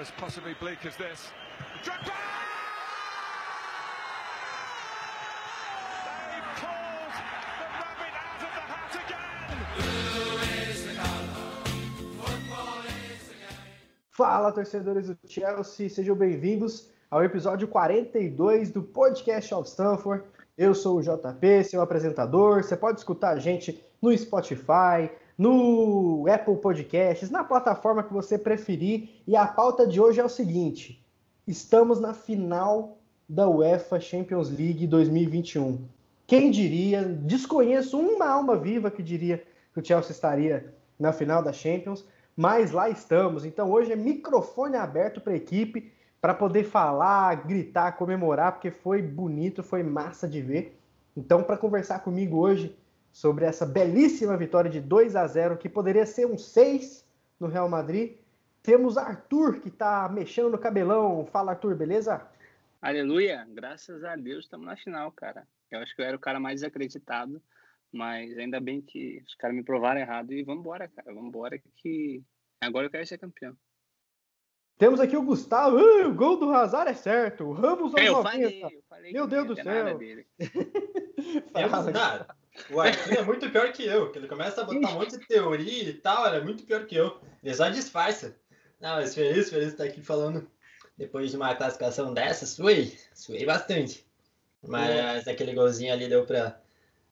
as possibly bleak as this. Drogba! Fala, torcedores do Chelsea, sejam bem-vindos ao episódio 42 do Podcast of Stanford. Eu sou o JP, seu apresentador. Você pode escutar a gente no Spotify, no Apple Podcasts, na plataforma que você preferir. E a pauta de hoje é o seguinte: estamos na final da UEFA Champions League 2021. Quem diria? Desconheço uma alma viva que diria que o Chelsea estaria na final da Champions, mas lá estamos. Então hoje é microfone aberto para a equipe para poder falar, gritar, comemorar, porque foi bonito, foi massa de ver. Então, para conversar comigo hoje sobre essa belíssima vitória de 2 a 0 que poderia ser um 6 no Real Madrid, temos Arthur que está mexendo no cabelão. Fala, Arthur, beleza? Aleluia, graças a Deus estamos na final, cara. Eu acho que eu era o cara mais desacreditado, mas ainda bem que os caras me provaram errado e vamos embora, cara. Vamos embora que agora eu quero ser campeão. Temos aqui o Gustavo. Uh, o gol do Hazard é certo. O Ramos aos Eu 90. falei, eu falei Meu que Deus do céu. dele. Fala, o Arthur é muito pior que eu, que ele começa a botar um monte de teoria e tal, ele é muito pior que eu. Ele só disfarça. Não, mas feliz, feliz estar aqui falando depois de uma classificação dessa, suei, suei bastante. Mas aquele golzinho ali deu pra,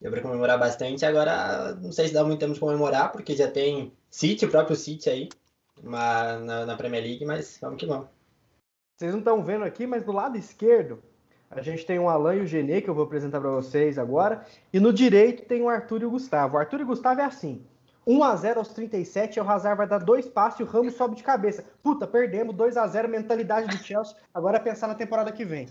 deu pra comemorar bastante. Agora, não sei se dá muito tempo de comemorar, porque já tem City, o próprio City aí, na, na Premier League, mas vamos que vamos. Vocês não estão vendo aqui, mas do lado esquerdo a gente tem o Alan e o Genê, que eu vou apresentar para vocês agora. E no direito tem o Arthur e o Gustavo. O Arthur e o Gustavo é assim. 1 a 0 aos 37, o Hazard vai dar dois passos e o Ramos sobe de cabeça. Puta, perdemos 2 a 0 mentalidade do Chelsea. Agora é pensar na temporada que vem.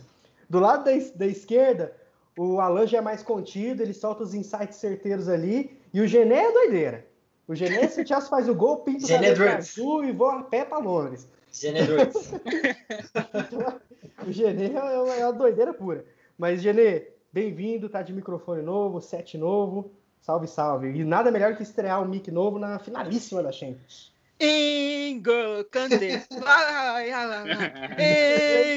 Do lado da, da esquerda, o Alan já é mais contido, ele solta os insights certeiros ali. E o Genê é doideira. O Genê, se o Chelsea faz o gol, pinta o Drugs. azul e voa a pé para Londres. Genedores. O Genê é uma, é uma doideira pura. Mas, Genê, bem-vindo, tá de microfone novo, set novo. Salve, salve. E nada melhor que estrear um mic novo na finalíssima da Champions. Ingo Kanté. Vai.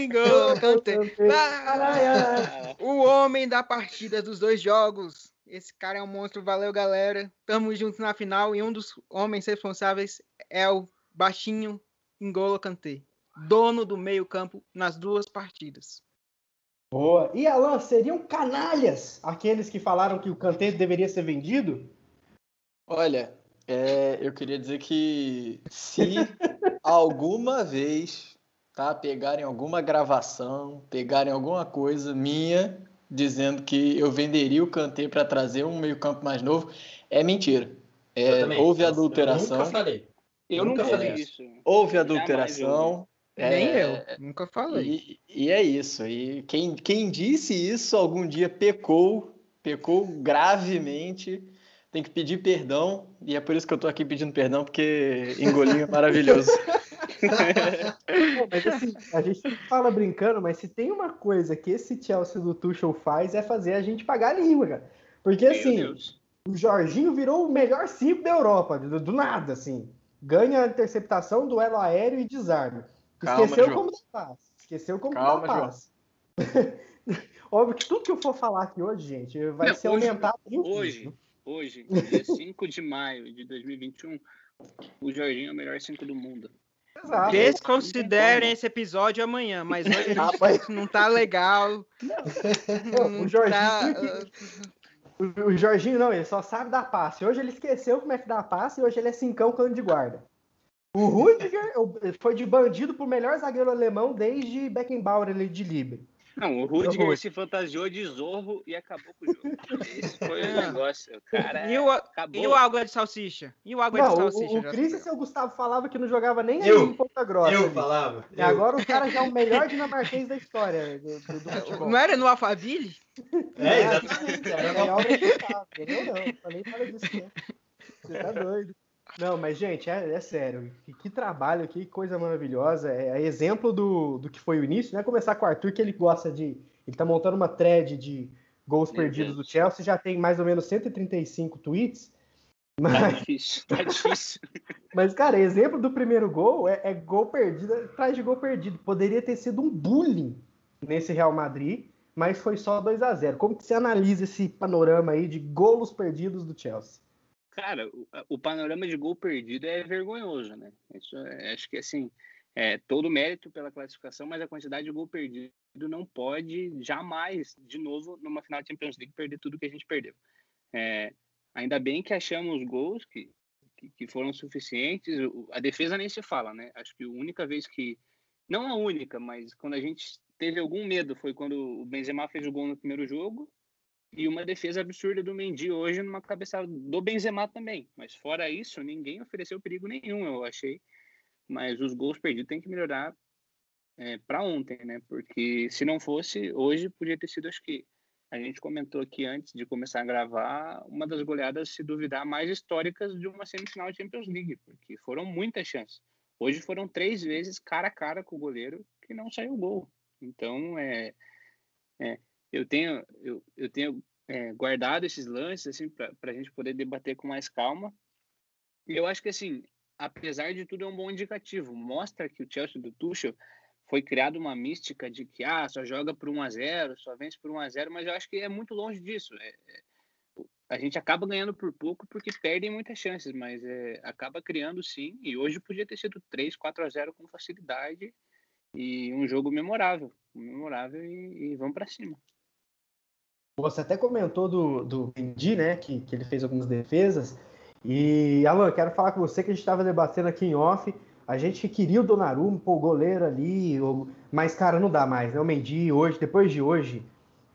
Ingo Kanté. Vai. O homem da partida dos dois jogos. Esse cara é um monstro. Valeu, galera. Tamo juntos na final. E um dos homens responsáveis é o baixinho Ingolo Kanté. Dono do meio-campo nas duas partidas. Boa. E, Alan, seriam canalhas aqueles que falaram que o Kanté deveria ser vendido? Olha, é, eu queria dizer que se alguma vez, tá, pegarem alguma gravação, pegarem alguma coisa minha dizendo que eu venderia o Kanté para trazer um meio-campo mais novo, é mentira. É, Eu houve Eu adulteração, nunca falei. Eu Nunca falei isso. houve Jamais adulteração. Nem é, eu. Nunca falei. E, e é isso. E quem, quem disse isso algum dia pecou, pecou gravemente. Tem que pedir perdão. E é por isso que eu tô aqui pedindo perdão, porque engolinho é maravilhoso. Pô, mas assim, a gente fala brincando, mas se tem uma coisa que esse Chelsea do Tuchel faz é fazer a gente pagar a língua, cara. Porque Meu assim, Deus. o Jorginho virou o melhor cinco da Europa, do, do nada, assim. Ganha interceptação, duelo aéreo e desarme. Calma, Esqueceu João. como dar passe. Esqueceu como Calma, dar passe. Óbvio que tudo que eu for falar aqui hoje, gente, vai Não, ser hoje- aumentado Hoje, hoje, dia 5 de maio de 2021, o Jorginho é o melhor 5 do mundo. Exato. Desconsiderem esse episódio amanhã, mas hoje a Ah, gente mas- não tá legal. Pô, não o Jorginho, tá, O, o Jorginho não, ele só sabe dar passe. Hoje ele esqueceu como é que dá passe e hoje ele é cincão cano de guarda. O Rudiger foi de bandido pro melhor zagueiro alemão desde Beckenbauer ele de Libre. Não, o. Rudiger se fantasiou de Zorro e acabou com o jogo. Esse foi o negócio. O cara E o, acabou. e o água de salsicha? E o água Não, de o, salsicha? o, o já Chris e seu Gustavo falava que não jogava nem aí Eu. em Ponta Grossa. Eu ali. falava. E eu. agora o cara já é o melhor dinamarquês da história do, do, do futebol. Não era no Alphaville? É, exatamente. Era de Gustavo, entendeu? Não, falei nada disso. Não. Tá. Não, mas, gente, é, é sério. Que, que trabalho, que coisa maravilhosa. É, é exemplo do, do que foi o início, né? Começar com o Arthur, que ele gosta de. Ele tá montando uma thread de gols Meu perdidos Deus. do Chelsea, já tem mais ou menos 135 tweets. Tá Mas, difícil, tá difícil. mas, cara, exemplo do primeiro gol é, é gol perdido atrás de gol perdido. Poderia ter sido um bullying nesse Real Madrid, mas foi só 2 a 0 Como que você analisa esse panorama aí de golos perdidos do Chelsea? Cara, o, o panorama de gol perdido é vergonhoso, né? Isso é- acho que assim, é todo mérito pela classificação, mas a quantidade de gol perdido não pode jamais, de novo, numa final de Champions League, perder tudo que a gente perdeu. É, ainda bem que achamos gols que, que, que foram suficientes. A defesa nem se fala, né? Acho que a única vez que. Não a única, mas quando a gente teve algum medo foi quando o Benzema fez o gol no primeiro jogo e uma defesa absurda do Mendy hoje numa cabeçada do Benzema também. Mas fora isso, ninguém ofereceu perigo nenhum, eu achei. Mas os gols perdidos tem que melhorar para ontem, né? Porque se não fosse, hoje podia ter sido, acho que a gente comentou aqui antes de começar a gravar, uma das goleadas, se duvidar, mais históricas de uma semifinal de Champions League, porque foram muitas chances. Hoje foram três vezes cara a cara com o goleiro que não saiu gol. Então, é, é eu tenho, eu, eu tenho é, guardado esses lances assim para a gente poder debater com mais calma. E eu acho que assim, apesar de tudo, é um bom indicativo. Mostra que o Chelsea do Tuchel foi criada uma mística de que ah, só joga por 1 a 0, só vence por 1 a 0, mas eu acho que é muito longe disso. É, é, a gente acaba ganhando por pouco porque perdem muitas chances, mas é, acaba criando sim. E hoje podia ter sido 3, 4 a 0 com facilidade e um jogo memorável, memorável e, e vamos para cima. Você até comentou do, do Mendy, né? Que, que ele fez algumas defesas. E, Alan, quero falar com você que a gente estava debatendo aqui em off. A gente queria o Donnarumma, pô, o goleiro ali, mas, cara, não dá mais, né? O Mendy hoje, depois de hoje,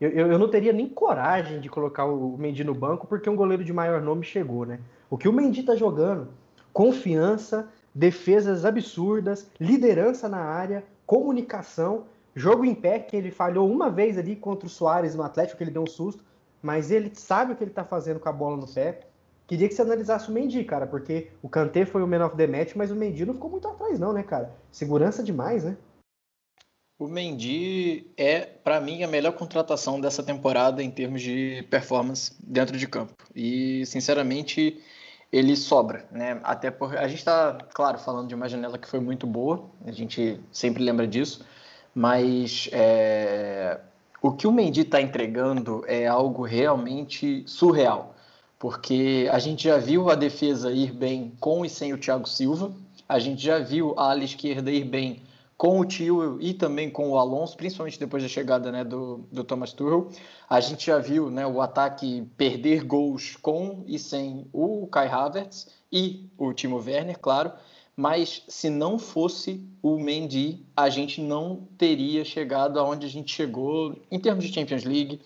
eu, eu, eu não teria nem coragem de colocar o Mendy no banco, porque um goleiro de maior nome chegou, né? O que o Mendy tá jogando, confiança, defesas absurdas, liderança na área, comunicação, jogo em pé, que ele falhou uma vez ali contra o Soares no Atlético, que ele deu um susto, mas ele sabe o que ele tá fazendo com a bola no pé. Queria que você analisasse o Mendy, cara, porque o Kanté foi o man of the match, mas o Mendy não ficou muito atrás, não, né, cara? Segurança demais, né? O Mendy é, para mim, a melhor contratação dessa temporada em termos de performance dentro de campo. E, sinceramente, ele sobra, né? Até porque a gente está, claro, falando de uma janela que foi muito boa, a gente sempre lembra disso, mas é, o que o Mendy está entregando é algo realmente surreal porque a gente já viu a defesa ir bem com e sem o Thiago Silva, a gente já viu a ala esquerda ir bem com o Tio e também com o Alonso, principalmente depois da chegada né, do, do Thomas Tuchel. A gente já viu né, o ataque perder gols com e sem o Kai Havertz e o Timo Werner, claro. Mas se não fosse o Mendy, a gente não teria chegado aonde a gente chegou em termos de Champions League,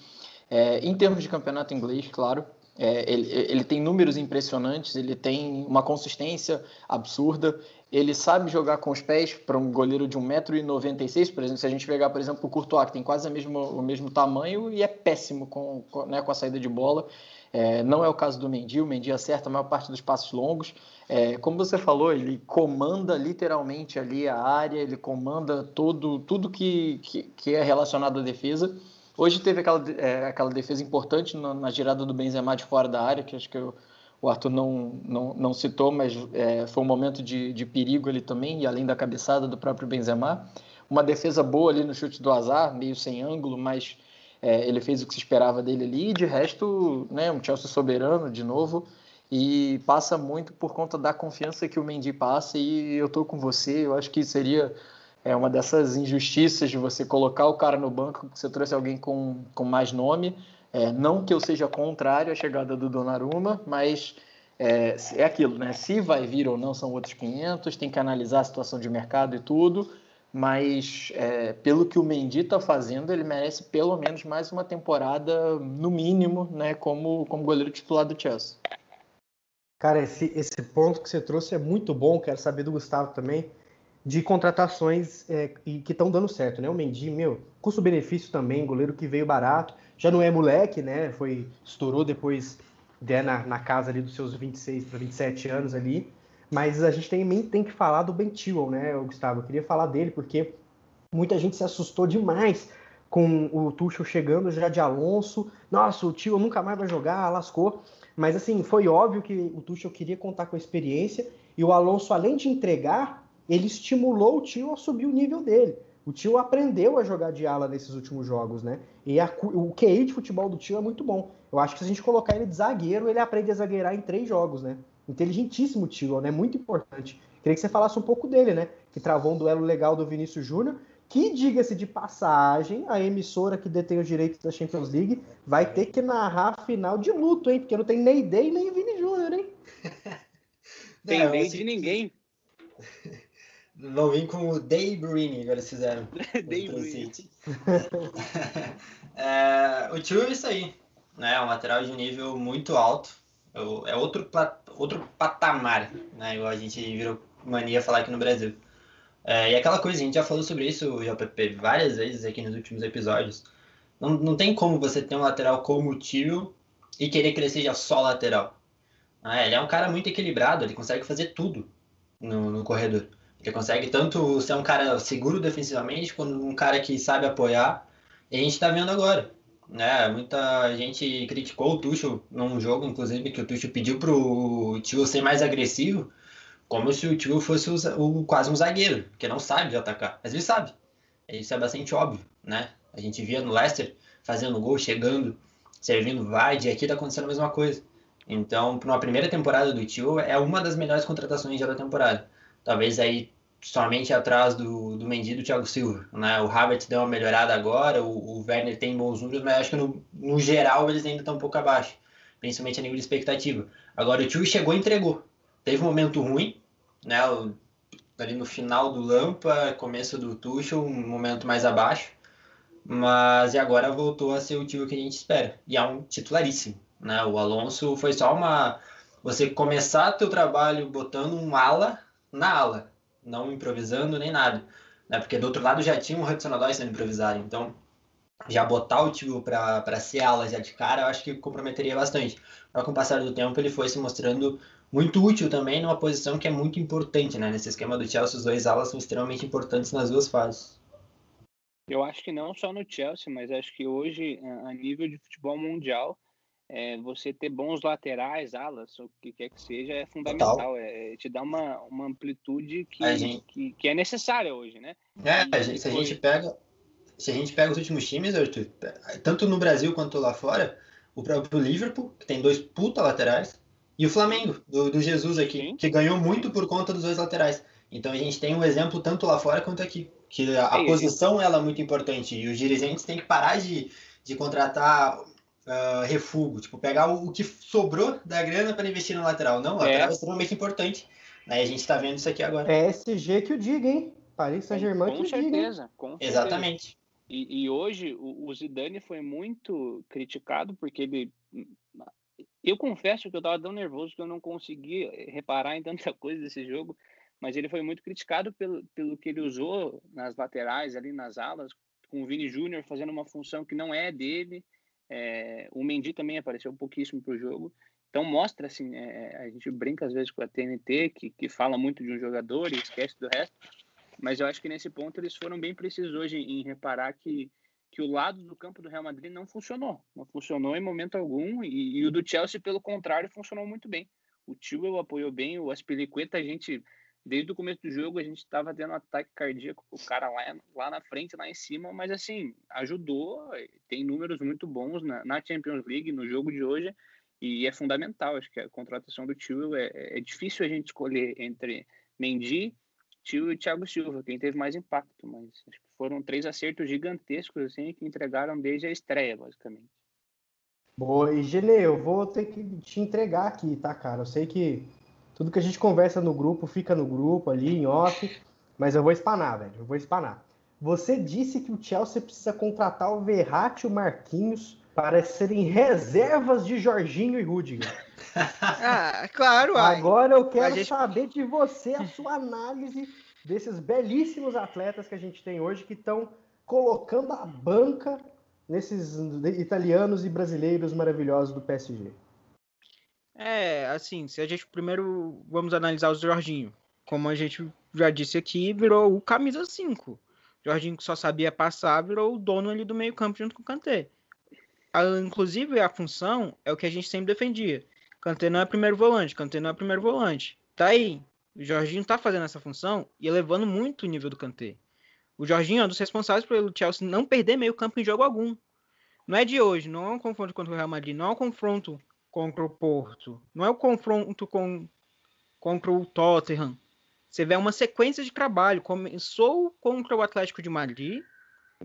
é, em termos de campeonato inglês, claro. É, ele, ele, tem números impressionantes, ele tem uma consistência absurda, ele sabe jogar com os pés para um goleiro de 1,96m, por exemplo, se a gente pegar, por exemplo, o Courtois, que tem quase mesmo, o mesmo tamanho e é péssimo com, com, né, com a saída de bola. É, não é o caso do Mendy, o Mendy acerta a maior parte dos passos longos. É, como você falou, ele comanda literalmente ali a área, ele comanda todo, tudo que, que, que é relacionado à defesa. Hoje teve aquela, é, aquela defesa importante na, na, girada do Benzema de fora da área, que acho que eu, o Arthur não, não, não citou, mas é, foi um momento de, de perigo ali também, e além da cabeçada do próprio Benzema. Uma defesa boa ali no chute do azar, meio sem ângulo, mas é, ele fez o que se esperava dele ali, e de resto, né, um Chelsea soberano de novo, e passa muito por conta da confiança que o Mendy passa, e eu tô com você, eu acho que seria é uma dessas injustiças de você colocar o cara no banco, você trouxe alguém com, com mais nome. É, não que eu seja contrário à chegada do Donnarumma, mas é, é aquilo, né? Se vai vir ou não são outros 500, tem que analisar a situação de mercado e tudo, mas é, pelo que o Mendy está fazendo, ele merece pelo menos mais uma temporada, no mínimo, né, como, como goleiro titular do Chelsea. Cara, esse, esse ponto que você trouxe é muito bom, quero saber do Gustavo também de contratações é, que estão dando certo, né? O Mendy, meu, custo-benefício também, goleiro que veio barato, já não é moleque, né? Foi estourou depois né, na, na casa ali dos seus 26 para 27 anos ali, mas a gente também tem que falar do Ben Chilwell, né, Gustavo? Eu queria falar dele porque muita gente se assustou demais com o Tuchel chegando já de Alonso. Nossa, o tio nunca mais vai jogar, lascou. Mas assim, foi óbvio que o Tuchel queria contar com a experiência e o Alonso, além de entregar, ele estimulou o tio a subir o nível dele. O tio aprendeu a jogar de ala nesses últimos jogos, né? E a, o QI de futebol do tio é muito bom. Eu acho que se a gente colocar ele de zagueiro, ele aprende a zagueirar em três jogos, né? Inteligentíssimo o tio, né? Muito importante. Queria que você falasse um pouco dele, né? Que travou um duelo legal do Vinícius Júnior que, diga-se de passagem, a emissora que detém os direitos da Champions League vai ter que narrar a final de luto, hein? Porque não tem nem Day nem Vini Júnior, hein? tem não, Day de ninguém. Vão vir com o Day Brini, agora eles fizeram. Day Brini. é, o tio é isso aí. Né? É um lateral de nível muito alto. É outro, outro patamar, né? Igual a gente virou mania falar aqui no Brasil. É, e aquela coisa, a gente já falou sobre isso, JP, várias vezes aqui nos últimos episódios. Não, não tem como você ter um lateral como o Tio e querer que ele seja só lateral. Ah, ele é um cara muito equilibrado, ele consegue fazer tudo no, no corredor. Ele consegue tanto ser um cara seguro defensivamente, quanto um cara que sabe apoiar. E a gente está vendo agora. Né? Muita gente criticou o Tuchel num jogo, inclusive, que o Tuchel pediu para o Tio ser mais agressivo como se o tio fosse o, o, quase um zagueiro, que não sabe atacar. Mas ele sabe. Isso é bastante óbvio, né? A gente via no Leicester fazendo gol, chegando, servindo Vardy, e aqui tá acontecendo a mesma coisa. Então, para uma primeira temporada do tio, é uma das melhores contratações já da temporada. Talvez aí somente atrás do, do Mendy do Thiago Silva. Né? O Havertz deu uma melhorada agora, o, o Werner tem bons números, mas acho que no, no geral eles ainda estão um pouco abaixo, principalmente a nível de expectativa. Agora o tio chegou e entregou teve um momento ruim, né? Ali no final do Lampa, começo do Tuchel, um momento mais abaixo. Mas e agora voltou a ser o tio que a gente espera. E é um titularíssimo, né? O Alonso foi só uma... Você começar teu trabalho botando um ala na ala, não improvisando nem nada. Né? Porque do outro lado já tinha um Hudson Odoi sendo improvisado. Então, já botar o tio para ser ala já de cara, eu acho que comprometeria bastante. Mas com o passar do tempo, ele foi se mostrando muito útil também numa posição que é muito importante, né? Nesse esquema do Chelsea, os dois alas são extremamente importantes nas duas fases. Eu acho que não só no Chelsea, mas acho que hoje, a nível de futebol mundial, é, você ter bons laterais, alas, o que quer que seja, é fundamental. É, é, te dá uma, uma amplitude que, gente... que, que, é necessária hoje, né? É, e, se a gente pega. Se a gente pega os últimos times, Arthur, tanto no Brasil quanto lá fora, o próprio Liverpool, que tem dois puta laterais, e o Flamengo, do, do Jesus aqui, Sim. que ganhou muito por conta dos dois laterais. Então a gente tem um exemplo tanto lá fora quanto aqui. Que a, a posição ela é muito importante. E os dirigentes têm que parar de, de contratar uh, refúgio. Tipo, pegar o, o, que sobrou da grana para investir no lateral. Não, o lateral é, é extremamente importante. Aí a gente está vendo isso aqui agora. É SG que o diga, hein? Paris Saint-Germain que o certeza, diga. Com certeza. Exatamente. E, e, hoje o, o Zidane foi muito criticado porque ele eu confesso que eu estava tão nervoso que eu não consegui reparar em tanta coisa desse jogo, mas ele foi muito criticado pelo, pelo que ele usou nas laterais, ali nas alas, com o Vini Júnior fazendo uma função que não é dele. É, o Mendy também apareceu pouquíssimo para o jogo. Então mostra assim, é, a gente brinca às vezes com a TNT, que, que fala muito de um jogador e esquece do resto, mas eu acho que nesse ponto eles foram bem precisos hoje em reparar que que o lado do campo do Real Madrid não funcionou. Não funcionou em momento algum. E, e o do Chelsea, pelo contrário, funcionou muito bem. O Tio apoiou bem, o Aspilicueta, a gente, desde o começo do jogo, a gente estava tendo um ataque cardíaco, o cara lá, lá na frente, lá em cima, mas assim, ajudou, tem números muito bons na, na Champions League, no jogo de hoje, e é fundamental. Acho que a contratação do Tio é, é difícil a gente escolher entre Mendy, Tio e Thiago Silva, quem teve mais impacto, mas acho que foram três acertos gigantescos assim que entregaram desde a estreia, basicamente. Boa, e Gele, eu vou ter que te entregar aqui, tá, cara? Eu sei que tudo que a gente conversa no grupo fica no grupo ali, em off, mas eu vou espanar, velho, eu vou espanar. Você disse que o Chelsea precisa contratar o Verratti e o Marquinhos para serem reservas de Jorginho e Rudiger. Ah, claro. Agora eu quero gente... saber de você a sua análise desses belíssimos atletas que a gente tem hoje que estão colocando a banca nesses italianos e brasileiros maravilhosos do PSG. É, assim, se a gente primeiro vamos analisar o Jorginho. Como a gente já disse aqui, virou o camisa 5. Jorginho que só sabia passar virou o dono ali do meio campo junto com o Kanté. A, inclusive a função é o que a gente sempre defendia. Kanté não é primeiro volante, Kanté não é primeiro volante. Tá aí. O Jorginho tá fazendo essa função e elevando muito o nível do Kanté. O Jorginho é um dos responsáveis pelo Chelsea não perder meio campo em jogo algum. Não é de hoje, não é um confronto contra o Real Madrid, não é um confronto contra o Porto, não é o confronto com, contra o Tottenham. Você vê uma sequência de trabalho. Começou contra o Atlético de Madrid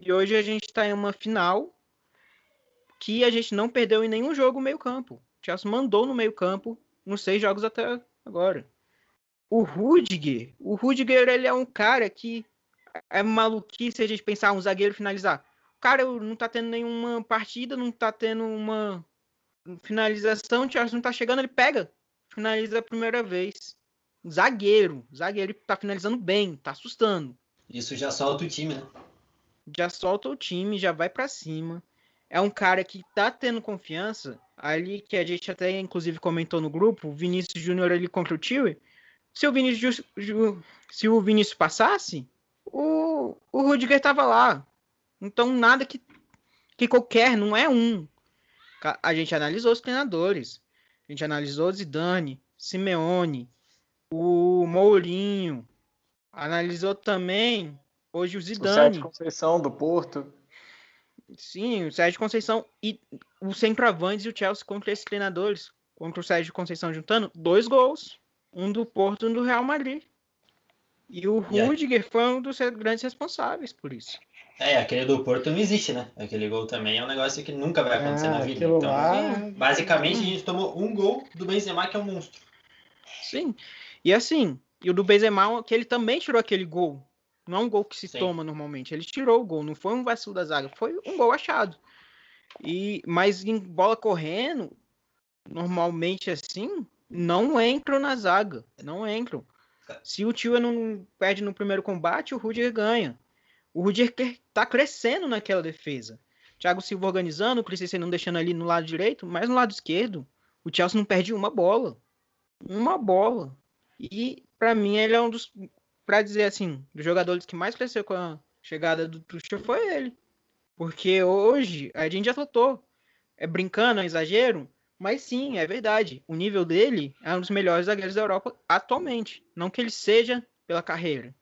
e hoje a gente está em uma final que a gente não perdeu em nenhum jogo meio campo. O Chelsea mandou no meio campo nos seis jogos até agora. O Rudiger, o Rudiger ele é um cara que é maluquice a gente pensar um zagueiro finalizar. O cara não tá tendo nenhuma partida, não tá tendo uma finalização, o não tá chegando, ele pega, finaliza a primeira vez. Zagueiro, zagueiro tá finalizando bem, tá assustando. Isso já solta o time, né? Já solta o time, já vai para cima. É um cara que tá tendo confiança, ali que a gente até inclusive comentou no grupo, o Vinícius Júnior ali contra o Tio. Se o Vinícius se o Vinícius passasse, o, o Rudiger tava lá. Então nada que, que qualquer, não é um. A gente analisou os treinadores. A gente analisou Zidane, Simeone, o Mourinho. Analisou também hoje o Zidane. O Sérgio Conceição do Porto. Sim, o Sérgio Conceição e o centroavante e o Chelsea contra esses treinadores. Contra o Sérgio Conceição juntando dois gols. Um do Porto e um do Real Madrid. E o Rudiger foi um dos grandes responsáveis por isso. É, aquele do Porto não existe, né? Aquele gol também é um negócio que nunca vai acontecer na vida. Então, lá... basicamente, a gente tomou um gol do Benzema, que é um monstro. Sim. E assim, e o do Benzema, que ele também tirou aquele gol. Não é um gol que se Sim. toma normalmente. Ele tirou o gol, não foi um vacilo da zaga, foi um gol achado. E mas em bola correndo, normalmente assim, não entram na zaga, não entram. Se o Tio não perde no primeiro combate, o Rudiger ganha. O Rudiger tá crescendo naquela defesa. Thiago Silva organizando, o Christensen não deixando ali no lado direito, mas no lado esquerdo, o Chelsea não perde uma bola. Uma bola. E para mim ele é um dos, para dizer assim, dos jogadores que mais cresceu com a chegada do Tuchel foi ele. Porque hoje a gente já tratou. É brincando, é exagero, mas sim, é verdade. O nível dele é um dos melhores zagueiros da Europa atualmente. Não que ele seja pela carreira,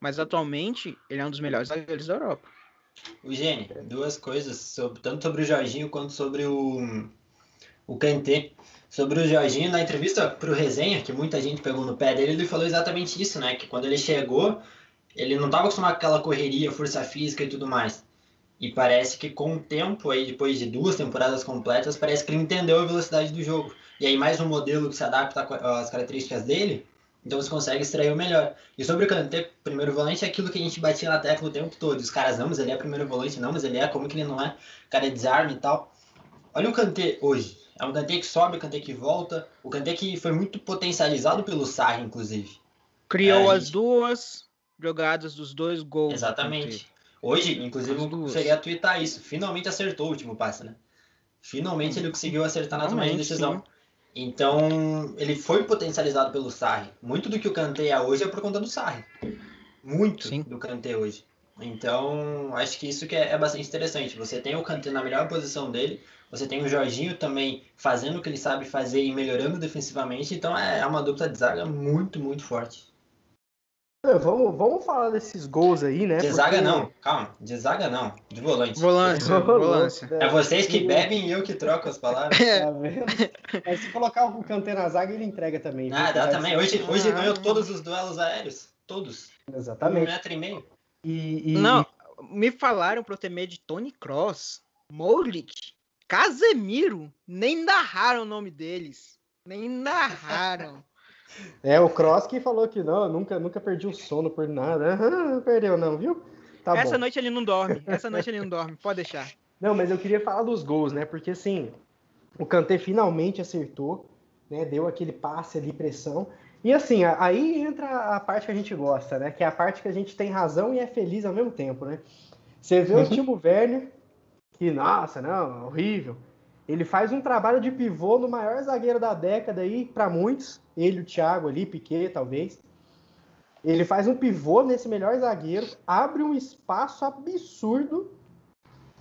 mas atualmente ele é um dos melhores zagueiros da Europa. O Gene, duas coisas, sobre, tanto sobre o Jorginho quanto sobre o, o Kanté. Sobre o Jorginho, na entrevista para o Resenha, que muita gente pegou no pé dele, ele falou exatamente isso, né? Que quando ele chegou, ele não estava acostumado com aquela correria, força física e tudo mais. E parece que com o tempo, aí, depois de duas temporadas completas, parece que ele entendeu a velocidade do jogo. E aí mais um modelo que se adapta às características dele, então você consegue extrair o melhor. E sobre o Kanté, primeiro volante, é aquilo que a gente batia na tecla o tempo todo. Os caras, não, mas ele é primeiro volante, não, mas ele é, como que ele não é? O cara é desarme e tal. Olha o Kanté hoje. É um Kanté que sobe, um Kanté que volta. O Kanté que foi muito potencializado pelo Sarri, inclusive. Criou é, as gente... duas jogadas dos dois gols. Exatamente. Hoje, inclusive, eu conseguia twittar isso. Finalmente acertou o último passe, né? Finalmente ele conseguiu acertar na tomada de decisão. Sim. Então, ele foi potencializado pelo Sarri. Muito do que o Kanté é hoje é por conta do Sarri. Muito sim. do Kanté hoje. Então, acho que isso que é, é bastante interessante. Você tem o Kanté na melhor posição dele, você tem o Jorginho também fazendo o que ele sabe fazer e melhorando defensivamente. Então, é, é uma dupla de zaga muito, muito forte. É, vamos, vamos falar desses gols aí, né? De porque... zaga não, calma, de zaga não, de volante. Volante, volante. É vocês que bebem e eu que troco as palavras. Tá vendo? Mas se colocar o Kanté na zaga, ele entrega também. Ah, dá também. Hoje, hoje ganhou todos os duelos aéreos. Todos. Exatamente. Um metro e meio. E, e... Não, me falaram pra eu ter medo de Tony Cross, Modric, Casemiro. Nem narraram o nome deles. Nem narraram. É, o Cross que falou que não, nunca, nunca perdi o sono por nada. Não perdeu, não, viu? Tá Essa bom. noite ele não dorme. Essa noite ele não dorme, pode deixar. Não, mas eu queria falar dos gols, né? Porque assim, o Kanté finalmente acertou, né? Deu aquele passe ali, pressão. E assim, aí entra a parte que a gente gosta, né? Que é a parte que a gente tem razão e é feliz ao mesmo tempo, né? Você vê o uhum. Timo Werner, que, nossa, não, horrível. Ele faz um trabalho de pivô no maior zagueiro da década aí, para muitos. Ele, o Thiago ali, Piquet, talvez. Ele faz um pivô nesse melhor zagueiro, abre um espaço absurdo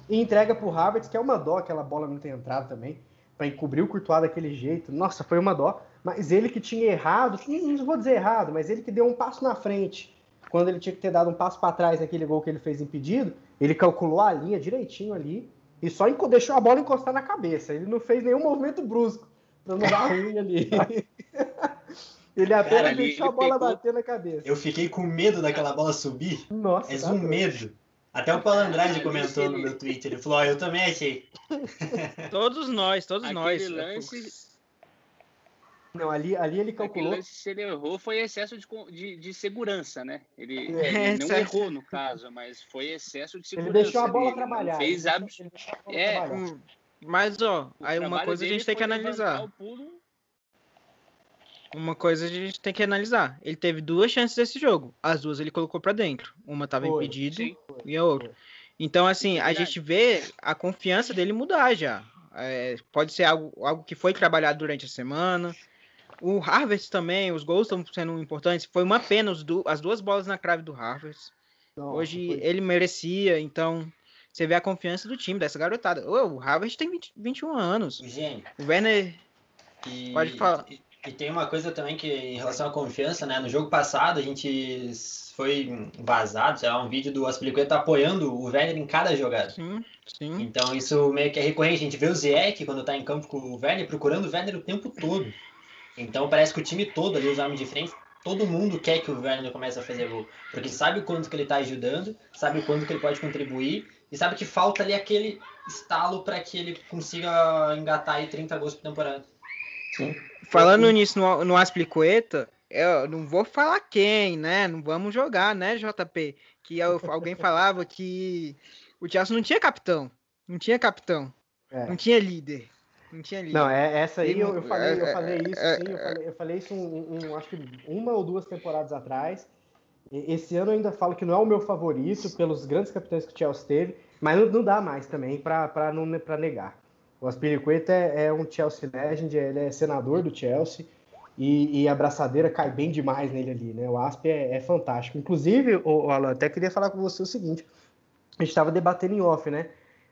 e entrega pro Havertz, que é uma dó aquela bola não ter entrado também, para encobrir o Courtois daquele jeito. Nossa, foi uma dó. Mas ele que tinha errado, não vou dizer errado, mas ele que deu um passo na frente, quando ele tinha que ter dado um passo para trás naquele gol que ele fez impedido, ele calculou a linha direitinho ali e só deixou a bola encostar na cabeça. Ele não fez nenhum movimento brusco para não dar ruim ali. ele apenas Cara, deixou a ele bola pegou- bater na cabeça. Eu fiquei com medo daquela bola subir. Nossa, É tá um doido. medo. Até o Palandrade Ali, comentou no meu Twitter. Ele falou: Ó, eu também achei. Todos nós, todos Aquele nós. lance- Não, ali, ali ele Aquele calculou. lance, se ele errou, foi excesso de, de, de segurança, né? Ele, É, ele não certo. errou, no caso, mas foi excesso de Ele segurança. deixou a bola Ele não trabalhar. Fez ele abs... deixou- ele deixou a bola É, trabalhar. Hum, Mas, ó, o aí uma coisa a gente tem que analisar. Uma coisa a gente tem que analisar. Ele teve duas chances desse jogo. As duas ele colocou pra dentro. Uma tava Foi, impedido sim. e a outra. Então, assim, a gente vê a confiança dele mudar já. É, pode ser algo, algo que foi trabalhado durante a semana. O Harvest também, os gols estão sendo importantes. Foi uma pena os du- as duas bolas na crave do Harvest. Nossa, Hoje foi- ele merecia, então você vê a confiança do time, dessa garotada. Ô, o Harvest tem 20, 21 anos. O gênio. O Werner. E, Pode falar. E, e tem uma coisa também que, em relação à confiança, né? No jogo passado, a gente foi vazado, sei lá, um vídeo do Aspilicueta apoiando o Werner em cada jogada. Sim, sim. Então isso meio que é recorrente. A gente vê o Ziyech, quando tá em campo com o Werner, procurando o Werner o tempo todo. Então parece que o time todo ali, os homens de frente, todo mundo quer que o Werner comece a fazer gol. Porque sabe o quanto que ele tá ajudando, sabe o quanto que ele pode contribuir, e sabe que falta ali aquele estalo para que ele consiga engatar aí 30 gols por temporada. Falando nisso no, no Asplicueta, eu não vou falar quem, né? Não vamos jogar, né, JP? Que eu- alguém falava que o Chelsea não tinha capitão. Não tinha capitão. É. Não tinha líder. Não tinha líder. Não, é, essa aí eu, eu falei, eu é, falei isso, é, sim, eu falei, eu falei isso um, um- acho que uma ou duas temporadas atrás. Esse ano eu ainda falo que não é o meu favorito pelos grandes capitães que o Chelsea teve, mas não, não dá mais também para não para negar. O Aspiricueta é, é um Chelsea legend, ele é senador do Chelsea e, e a braçadeira cai bem demais nele ali, né? O Asp é, é fantástico. Inclusive, o, o Alan, até queria falar com você o seguinte: a gente estava debatendo em off, né?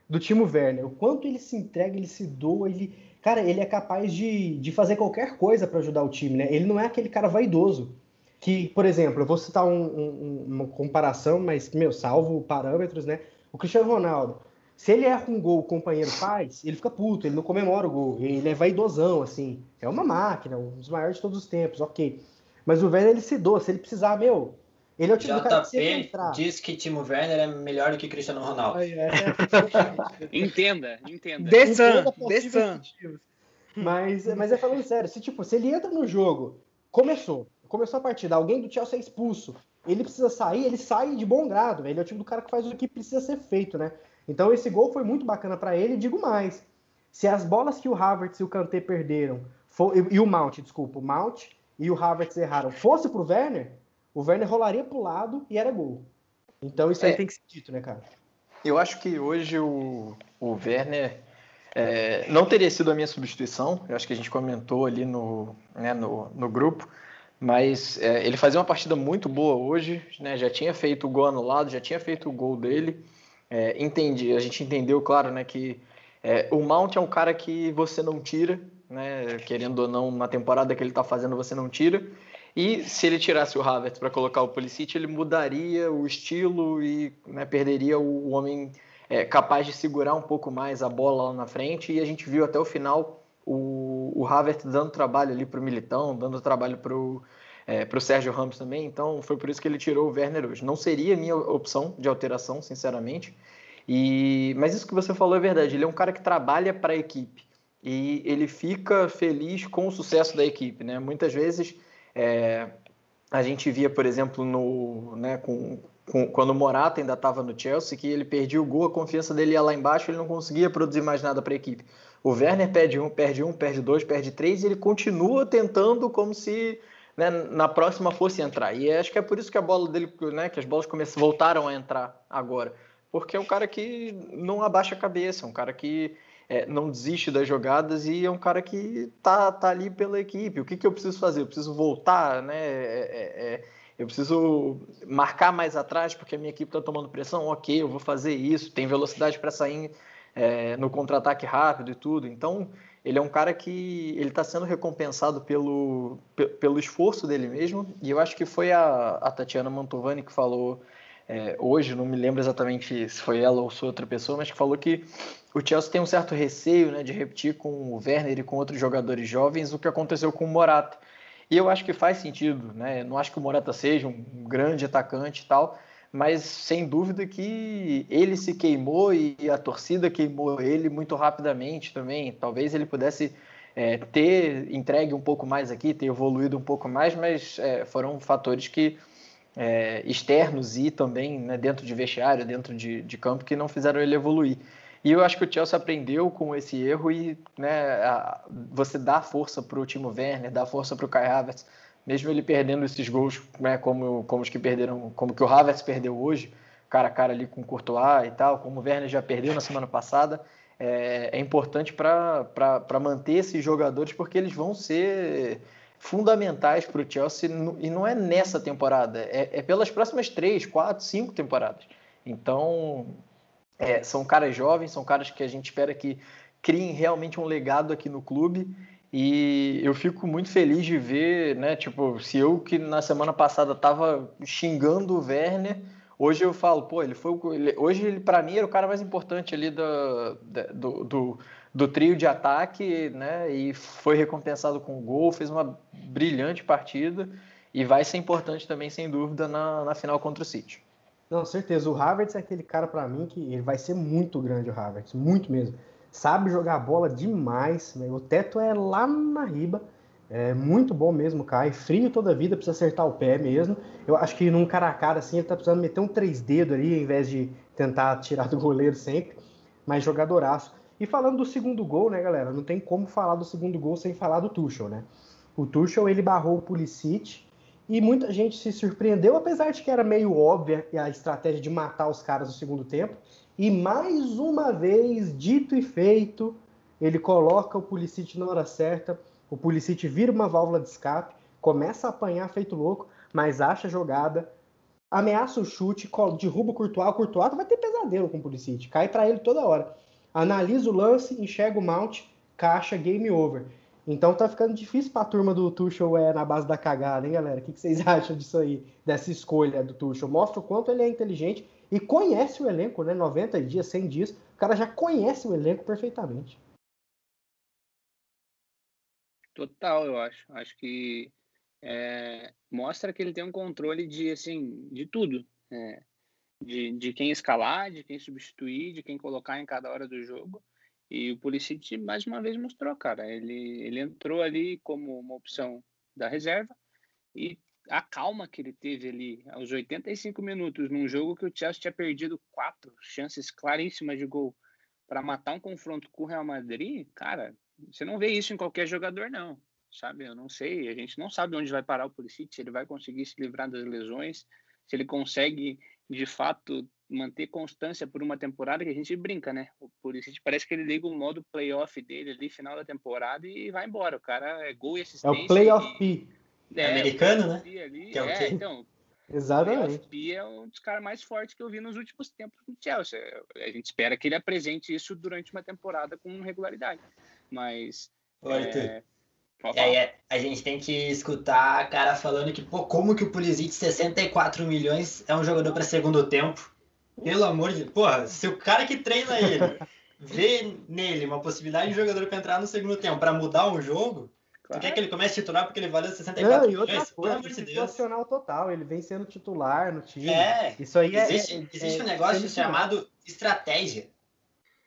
Do Timo Werner, o quanto ele se entrega, ele se doa, ele. Cara, ele é capaz de, de fazer qualquer coisa para ajudar o time, né? Ele não é aquele cara vaidoso. Que, por exemplo, eu vou citar um- um- uma comparação, mas, meu, salvo parâmetros, né? O Cristiano Ronaldo. Se ele erra um gol, o companheiro faz, ele fica puto, ele não comemora o gol. Ele é vaidosão, assim. É uma máquina, um dos maiores de todos os tempos, ok. Mas o Werner, ele se doa. Se ele precisar, meu, ele é o tipo do cara que se ele JP entrar. diz que Timo Werner é melhor do que Cristiano Ronaldo. Aí, é, Entenda, entenda. Dessan, Dessan. motivos. Mas, mas é falando sério, se tipo, se ele entra no jogo, começou, começou a partida, alguém do Chelsea é expulso, ele precisa sair, ele sai de bom grado, velho. ele é o tipo do cara que faz o que precisa ser feito, né? Então esse gol foi muito bacana pra ele, digo mais, se as bolas que o Havertz e o Kanté perderam, fo- e, e o Mount, desculpa, o Mount e o Havertz erraram, fosse pro Werner, o Werner rolaria pro lado e era gol. Então isso aí É. tem que ser dito, né, cara? Eu acho que hoje o, o Werner é, não teria sido a minha substituição. Eu acho que a gente comentou ali no, né, no, no grupo. Mas é, ele fazia uma partida muito boa hoje, né? Já tinha feito o gol anulado, já tinha feito o gol dele. É, entendi, a gente entendeu, claro, né, que é, o Mount é um cara que você não tira, né? Querendo ou não, na temporada que ele está fazendo, você não tira. E se ele tirasse o Havertz para colocar o Pulisic, ele mudaria o estilo e né, perderia o homem é, capaz de segurar um pouco mais a bola lá na frente. E a gente viu até o final o, o Havertz dando trabalho ali para o Militão, dando trabalho para o é, Sérgio Ramos também. Então foi por isso que ele tirou o Werner hoje. Não seria minha opção de alteração, sinceramente. E, mas isso que você falou é verdade. Ele é um cara que trabalha para a equipe e ele fica feliz com o sucesso da equipe. Né? Muitas vezes é, a gente via, por exemplo, no, né, com, com, quando o Morata ainda estava no Chelsea, que ele perdia o gol, a confiança dele ia lá embaixo, ele não conseguia produzir mais nada para a equipe. O Werner perde um, perde um, perde dois, perde três, e ele continua tentando como se né, na próxima fosse entrar. E acho que é por isso que a bola dele, né, que as bolas começam, voltaram a entrar agora. Porque é um cara que não abaixa a cabeça, é um cara que é, não desiste das jogadas e é um cara que tá, tá ali pela equipe. O que, que eu preciso fazer? Eu preciso voltar, né? É, é, eu preciso marcar mais atrás porque a minha equipe está tomando pressão. Ok, eu vou fazer isso. Tem velocidade para sair é, no contra-ataque rápido e tudo. Então, ele é um cara que ele está sendo recompensado pelo, pelo esforço dele mesmo. E eu acho que foi a, a Tatiana Mantovani que falou é, hoje, não me lembro exatamente se foi ela ou se outra pessoa, mas que falou que o Chelsea tem um certo receio né, de repetir com o Werner e com outros jogadores jovens o que aconteceu com o Morata. E eu acho que faz sentido, né? Não acho que o Morata seja um grande atacante e tal, mas sem dúvida que ele se queimou e a torcida queimou ele muito rapidamente também. Talvez ele pudesse é, ter entregue um pouco mais aqui, ter evoluído um pouco mais, mas é, foram fatores que é, externos e também né, dentro de vestiário, dentro de, de campo, que não fizeram ele evoluir. E eu acho que o Chelsea aprendeu com esse erro e né, a, você dá força para o Timo Werner, dá força para o Kai Havertz, mesmo ele perdendo esses gols, né, como, como os que perderam, como que o Havertz perdeu hoje, cara a cara ali com o Courtois e tal, como o Werner já perdeu na semana passada, é, é importante para manter esses jogadores porque eles vão ser fundamentais para o Chelsea e não é nessa temporada, é, é pelas próximas três, quatro, cinco temporadas. Então, é, são caras jovens, são caras que a gente espera que criem realmente um legado aqui no clube. E eu fico muito feliz de ver, né? Tipo, se eu que na semana passada estava xingando o Werner, hoje eu falo, pô, ele foi. Ele, hoje ele, para mim, era o cara mais importante ali do, do, do, do, trio de ataque, né? E foi recompensado com gol, fez uma brilhante partida e vai ser importante também, sem dúvida, na, na final contra o City. Não, certeza. O Havertz é aquele cara para mim que ele vai ser muito grande, o Havertz, muito mesmo. Sabe jogar bola demais, né? o teto é lá na riba. É muito bom mesmo, cai. Frio toda a vida, precisa acertar o pé mesmo. Eu acho que num cara a cara assim, ele tá precisando meter um três dedos ali, ao invés de tentar tirar do goleiro sempre. Mas jogadoraço. E falando do segundo gol, né, galera? Não tem como falar do segundo gol sem falar do Tuchel, né? O Tuchel, ele barrou o Pulisic e muita gente se surpreendeu, apesar de que era meio óbvia a estratégia de matar os caras no segundo tempo. E mais uma vez, dito e feito, ele coloca o Pulisic na hora certa. O Pulisic vira uma válvula de escape, começa a apanhar feito louco, mas acha a jogada, ameaça o chute, derruba o Courtois. O Courtois vai ter pesadelo com o Pulisic, cai para ele toda hora. Analisa o lance, enxerga o mount, caixa, game over. Então tá ficando difícil para a turma do Tuchel é na base da cagada, hein, galera? O que, vocês acham disso aí, dessa escolha do Tuchel? Mostra o quanto ele é inteligente e conhece o elenco, né? 90 dias, 100 dias, o cara já conhece o elenco perfeitamente. Total, eu acho. Acho que é, mostra que ele tem um controle de, assim, de tudo. É, de, de quem escalar, de quem substituir, de quem colocar em cada hora do jogo. E o Pulisic mais uma vez mostrou, cara. Ele, ele entrou ali como uma opção da reserva e a calma que ele teve ali aos 85 minutos num jogo que o Chelsea tinha perdido quatro chances claríssimas de gol para matar um confronto com o Real Madrid, cara, você não vê isso em qualquer jogador não, sabe? Eu não sei, a gente não sabe onde vai parar o Pulisic, se ele vai conseguir se livrar das lesões, se ele consegue de fato manter constância por uma temporada que a gente brinca, né? Por isso parece que ele liga o modo playoff dele ali, final da temporada, e vai embora. O cara é gol e assistência. É o playoff P. É, americano, né? Ali, que é, é então. Exatamente. P é um dos caras mais fortes que eu vi nos últimos tempos no Chelsea. A gente espera que ele apresente isso durante uma temporada com regularidade. Mas. Oi, é... E aí a gente tem que escutar a cara falando que, pô, como que o Pulisic 64 milhões é um jogador para segundo tempo? Pelo amor de Porra, se o cara que treina ele vê nele uma possibilidade de jogador para entrar no segundo tempo para mudar um jogo, claro. tu quer que ele comece a titular porque ele valeu 64 Não, e outra milhões? Coisa, Pelo amor de Deus. total, ele vem sendo titular no time. É, isso aí é- existe, é, existe é, um negócio chamado estratégia.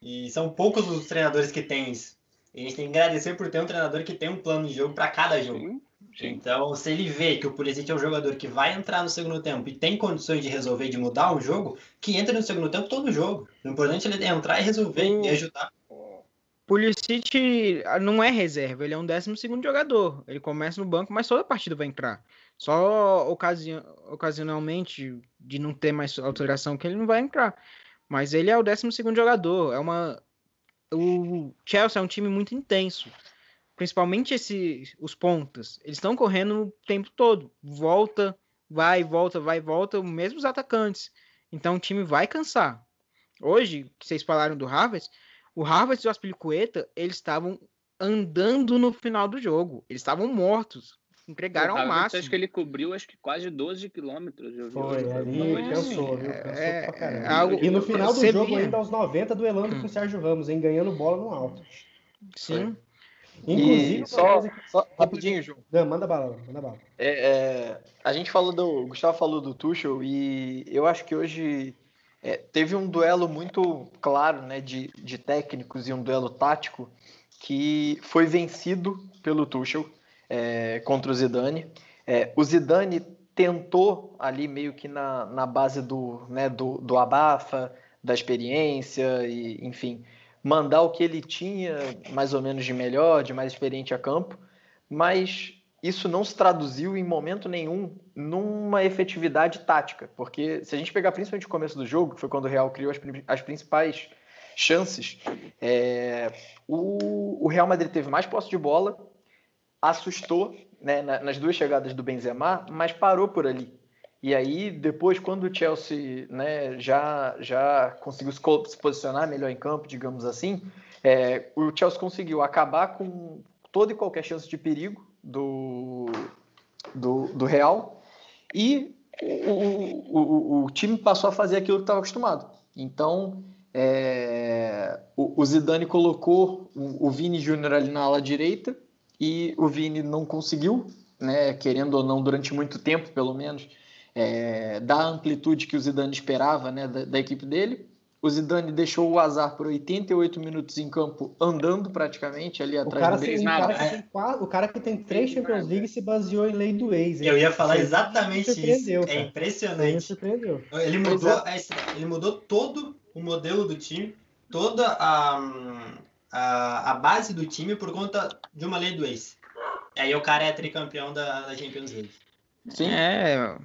E são poucos os treinadores que têm isso. E a gente tem que agradecer por ter um treinador que tem um plano de jogo para cada jogo. Sim. Sim. Então, se ele vê que o Pulisic é um jogador que vai entrar no segundo tempo e tem condições de resolver, de mudar o jogo, que entre no segundo tempo todo o jogo. O importante é ele entrar e resolver o... e ajudar. Pulisic ah, não é reserva, ele é um décimo segundo jogador. Ele começa no banco, mas toda a partida vai entrar. Só ocasion... ocasionalmente, de não ter mais alteração, que ele não vai entrar. Mas ele é o décimo segundo jogador. É uma... O Chelsea é um time muito intenso principalmente esse, os pontas, eles estão correndo o tempo todo. Volta, vai volta, vai volta, mesmo os atacantes. Então o time vai cansar. Hoje, que vocês falaram do Harvard, o Harvard e o Aspilicueta, eles estavam andando no final do jogo. Eles estavam mortos. Entregaram ao máximo. Acho que ele cobriu acho que quase 12 quilômetros. Foi, ali cansou, viu? Cansou É, pra caramba. é algo- e no final do jogo, via. ainda aos 90, duelando Hum. com o Sérgio Ramos, hein? Ganhando bola no alto. Sim. Inclusive, e só, que- só rapidinho, João. Não, manda bala, manda bala. É, é, a gente falou do. O Gustavo falou do Tuchel e eu acho que hoje é, teve um duelo muito claro né, de, de técnicos e um duelo tático que foi vencido pelo Tuchel é, contra o Zidane. É, o Zidane tentou ali meio que na, na base do, né, do, do abafa, da experiência e enfim mandar o que ele tinha mais ou menos de melhor, de mais experiente a campo, mas isso não se traduziu em momento nenhum numa efetividade tática, porque se a gente pegar principalmente o começo do jogo, que foi quando o Real criou as, as principais chances, é, o, o Real Madrid teve mais posse de bola, assustou né, na- nas duas chegadas do Benzema, mas parou por ali. E aí, depois, quando o Chelsea né, já, já conseguiu se co- se posicionar melhor em campo, digamos assim, é, o Chelsea conseguiu acabar com toda e qualquer chance de perigo do, do, do Real e o, o, o, o time passou a fazer aquilo que estava acostumado. Então, é, o, o Zidane colocou o, o Vini Júnior ali na ala direita e o Vini não conseguiu, né, querendo ou não, durante muito tempo, pelo menos, é, dar a amplitude que o Zidane esperava né, da, da equipe dele. O Zidane deixou o azar por 88 minutos em campo, andando praticamente ali O atrás cara, do o, cara que é. tem quatro- o cara que tem três Champions nada. League se baseou em lei do ex. hein? Eu ia falar exatamente me isso. É cara. Impressionante. surpreendeu. Ele mudou, essa- ele mudou todo o modelo do time, toda a, a, a base do time por conta de uma lei do ex. E aí o cara é tricampeão da, da Champions League. Sim, É,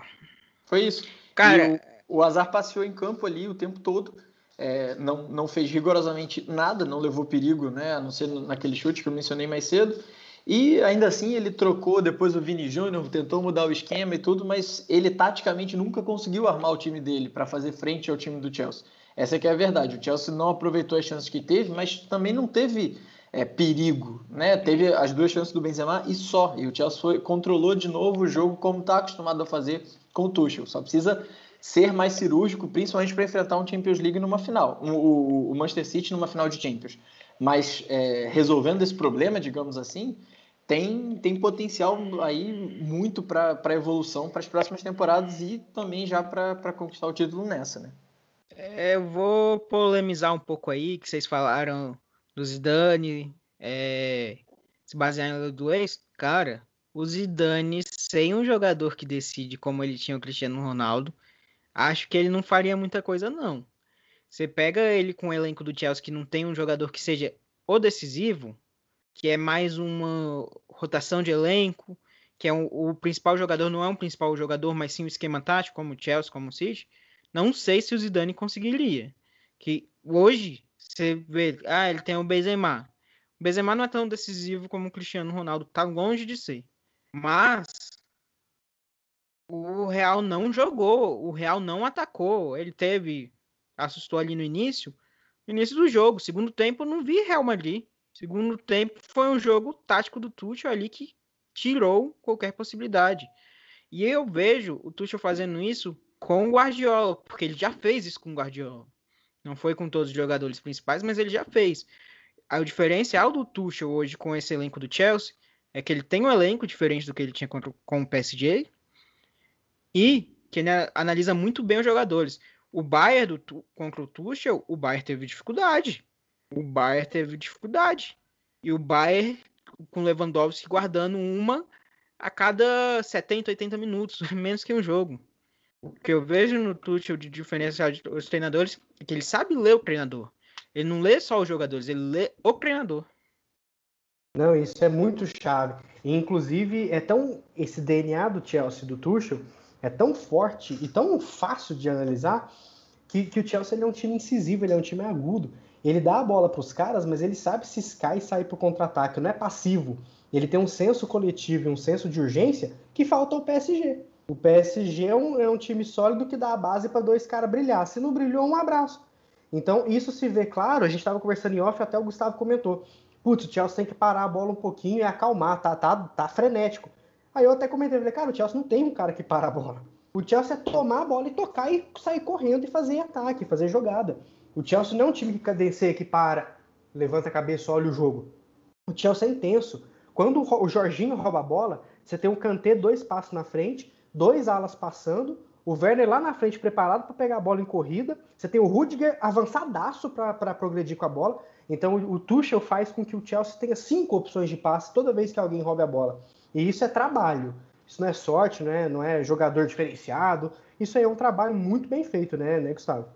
foi isso. cara, o, o Azar passeou em campo ali o tempo todo. é, não, não fez rigorosamente nada, não levou perigo, né? A não ser naquele chute que eu mencionei mais cedo. E ainda assim ele trocou depois o Vini Júnior, tentou mudar o esquema e tudo, mas ele taticamente nunca conseguiu armar o time dele para fazer frente ao time do Chelsea. Essa que é a verdade. O Chelsea não aproveitou as chances que teve, mas também não teve é, perigo, né? Teve as duas chances do Benzema e só. E o Chelsea foi, controlou de novo o jogo como está acostumado a fazer com o Tuchel. Só precisa ser mais cirúrgico, principalmente para enfrentar um Champions League numa final, o, o- o Manchester City numa final de Champions. Mas é, resolvendo esse problema, digamos assim, tem, tem potencial aí muito para evolução para as próximas temporadas e também já para conquistar o título nessa, né? É, eu vou polemizar um pouco aí, que vocês falaram do Zidane, é, se basear em do ex. Cara, o Zidane, sem um jogador que decide como ele tinha o Cristiano Ronaldo, acho que ele não faria muita coisa, não. Você pega ele com o elenco do Chelsea que não tem um jogador que seja o decisivo, que é mais uma rotação de elenco, que é um- o principal jogador não é um principal jogador, mas sim um esquema tático, como o Chelsea, como o City. Não sei se o Zidane conseguiria. Que hoje você vê, ah, ele tem o Benzema. O Benzema não é tão decisivo como o Cristiano Ronaldo, tá longe de ser. Mas o Real não jogou, o Real não atacou. Ele teve assustou ali no início, no início do jogo. Segundo tempo eu não vi Real Madrid. Segundo tempo foi um jogo tático do Tuchel ali que tirou qualquer possibilidade. E eu vejo o Tuchel fazendo isso com o Guardiola, porque ele já fez isso com o Guardiola. Não foi com todos os jogadores principais, mas ele já fez. A- diferencial do Tuchel hoje com esse elenco do Chelsea é que ele tem um elenco diferente do que ele tinha contra, com o PSG e que ele analisa muito bem os jogadores. O Bayern do, contra o Tuchel, o Bayern teve dificuldade. O Bayern teve dificuldade. E o Bayern com Lewandowski guardando uma a cada 70, 80 minutos, menos que um jogo. O que eu vejo no Tuchel de diferencial de os treinadores é que ele sabe ler o treinador. Ele não lê só os jogadores, ele lê o treinador. Não, isso é muito chave. E, inclusive, é tão esse DNA do Chelsea, do Tuchel, é tão forte e tão fácil de analisar que, que o Chelsea é um time incisivo, ele é um time agudo. Ele dá a bola para os caras, mas ele sabe ciscar e sair para o contra-ataque, não é passivo. Ele tem um senso coletivo e um senso de urgência que falta ao PSG. O PSG é um, é um time sólido que dá a base para dois caras brilhar. Se não brilhou, um abraço. Então, isso se vê claro. A gente estava conversando em off, até o Gustavo comentou. Putz, o Chelsea tem que parar a bola um pouquinho e acalmar, tá, tá, tá frenético. Aí eu até comentei, falei, cara, o Chelsea não tem um cara que para a bola. O Chelsea é tomar a bola e tocar e sair correndo e fazer ataque, fazer jogada. O Chelsea não é um time que cadencia, que para, levanta a cabeça, olha o jogo. O Chelsea é intenso. Quando o Jorginho rouba a bola, você tem um Kanté dois passos na frente, dois alas passando, o Werner lá na frente preparado para pegar a bola em corrida, você tem o Rudiger avançadaço para progredir com a bola. Então o Tuchel faz com que o Chelsea tenha cinco opções de passe toda vez que alguém roube a bola. E isso é trabalho. Isso não é sorte, né? não é jogador diferenciado. Isso aí é um trabalho muito bem feito, né, né Gustavo?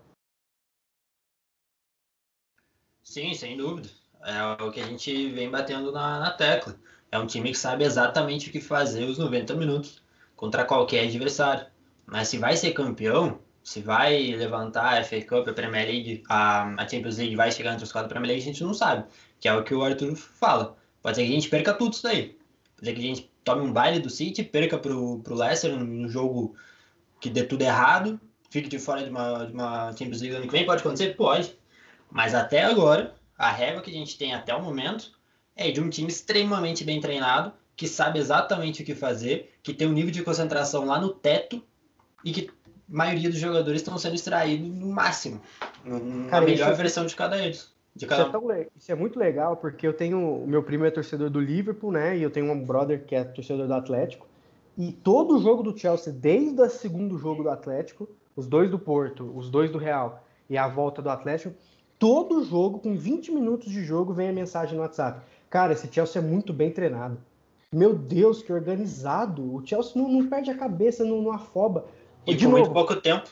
Sim, sem dúvida. É o que a gente vem batendo na, na tecla. É um time que sabe exatamente o que fazer os 90 minutos contra qualquer adversário. Mas se vai ser campeão, se vai levantar a FA Cup, a Premier League, a, a Champions League vai chegar entre os quatro Premier League, a gente não sabe. Que é o que o Arthur fala. Pode ser que a gente perca tudo isso daí. Pode ser que a gente tome um baile do City, perca pro, pro Leicester no jogo que dê tudo errado, fique de fora de uma, de uma Champions League ano que vem. Pode acontecer? Pode. Mas até agora, a régua que a gente tem até o momento é de um time extremamente bem treinado, que sabe exatamente o que fazer, que tem um nível de concentração lá no teto e que a maioria dos jogadores estão sendo extraídos no máximo, Cara, melhor é... versão de cada eles. De cada... Isso, é tão, isso é muito legal, porque eu tenho. O meu primo é torcedor do Liverpool, né? E eu tenho um brother que é torcedor do Atlético. E todo o jogo do Chelsea, desde o segundo jogo do Atlético, os dois do Porto, os dois do Real e a volta do Atlético, todo jogo, com 20 minutos de jogo, vem a mensagem no WhatsApp. Cara, esse Chelsea é muito bem treinado. Meu Deus, que organizado. O Chelsea não, não perde a cabeça, não, não afoba. E de por novo, muito pouco tempo.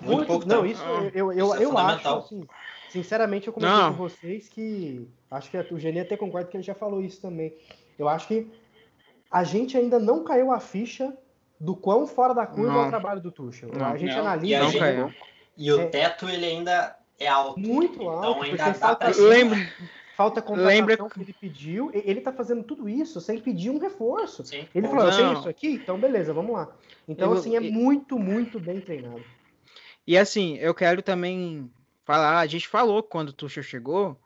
Muito, muito pouco não, tempo. Isso, eu, eu, eu, é eu acho, assim, sinceramente, eu comentei não. com vocês que. Acho que o Geni até concorda que ele já falou isso também. Eu acho que a gente ainda não caiu a ficha do quão fora da curva não. é o trabalho do Tuchel. Não, a gente não. analisa. E, a gente, e o é, teto, ele ainda é alto. Muito então alto. Então ainda dá pra Lembra, falta contratação Lembra... que ele pediu. Ele tá fazendo tudo isso sem pedir um reforço. Sim. Ele falou, eu tenho isso aqui, então beleza, vamos lá. Então, eu, assim, é muito, muito bem treinado. E assim, eu quero também falar, a gente falou quando o Tuchel chegou